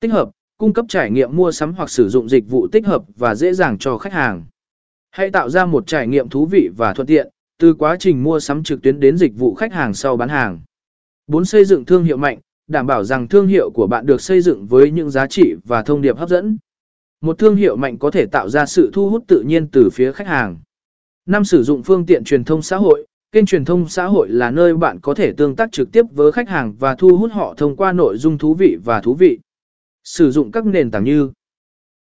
Tích hợp, cung cấp trải nghiệm mua sắm hoặc sử dụng dịch vụ tích hợp và dễ dàng cho khách hàng. Hãy tạo ra một trải nghiệm thú vị và thuận tiện, từ quá trình mua sắm trực tuyến đến dịch vụ khách hàng sau bán hàng. 4. Xây dựng thương hiệu mạnh, đảm bảo rằng thương hiệu của bạn được xây dựng với những giá trị và thông điệp hấp dẫn. Một thương hiệu mạnh có thể tạo ra sự thu hút tự nhiên từ phía khách hàng. 5. Sử dụng phương tiện truyền thông xã hội. Kênh truyền thông xã hội là nơi bạn có thể tương tác trực tiếp với khách hàng và thu hút họ thông qua nội dung thú vị và thú vị. Sử dụng các nền tảng như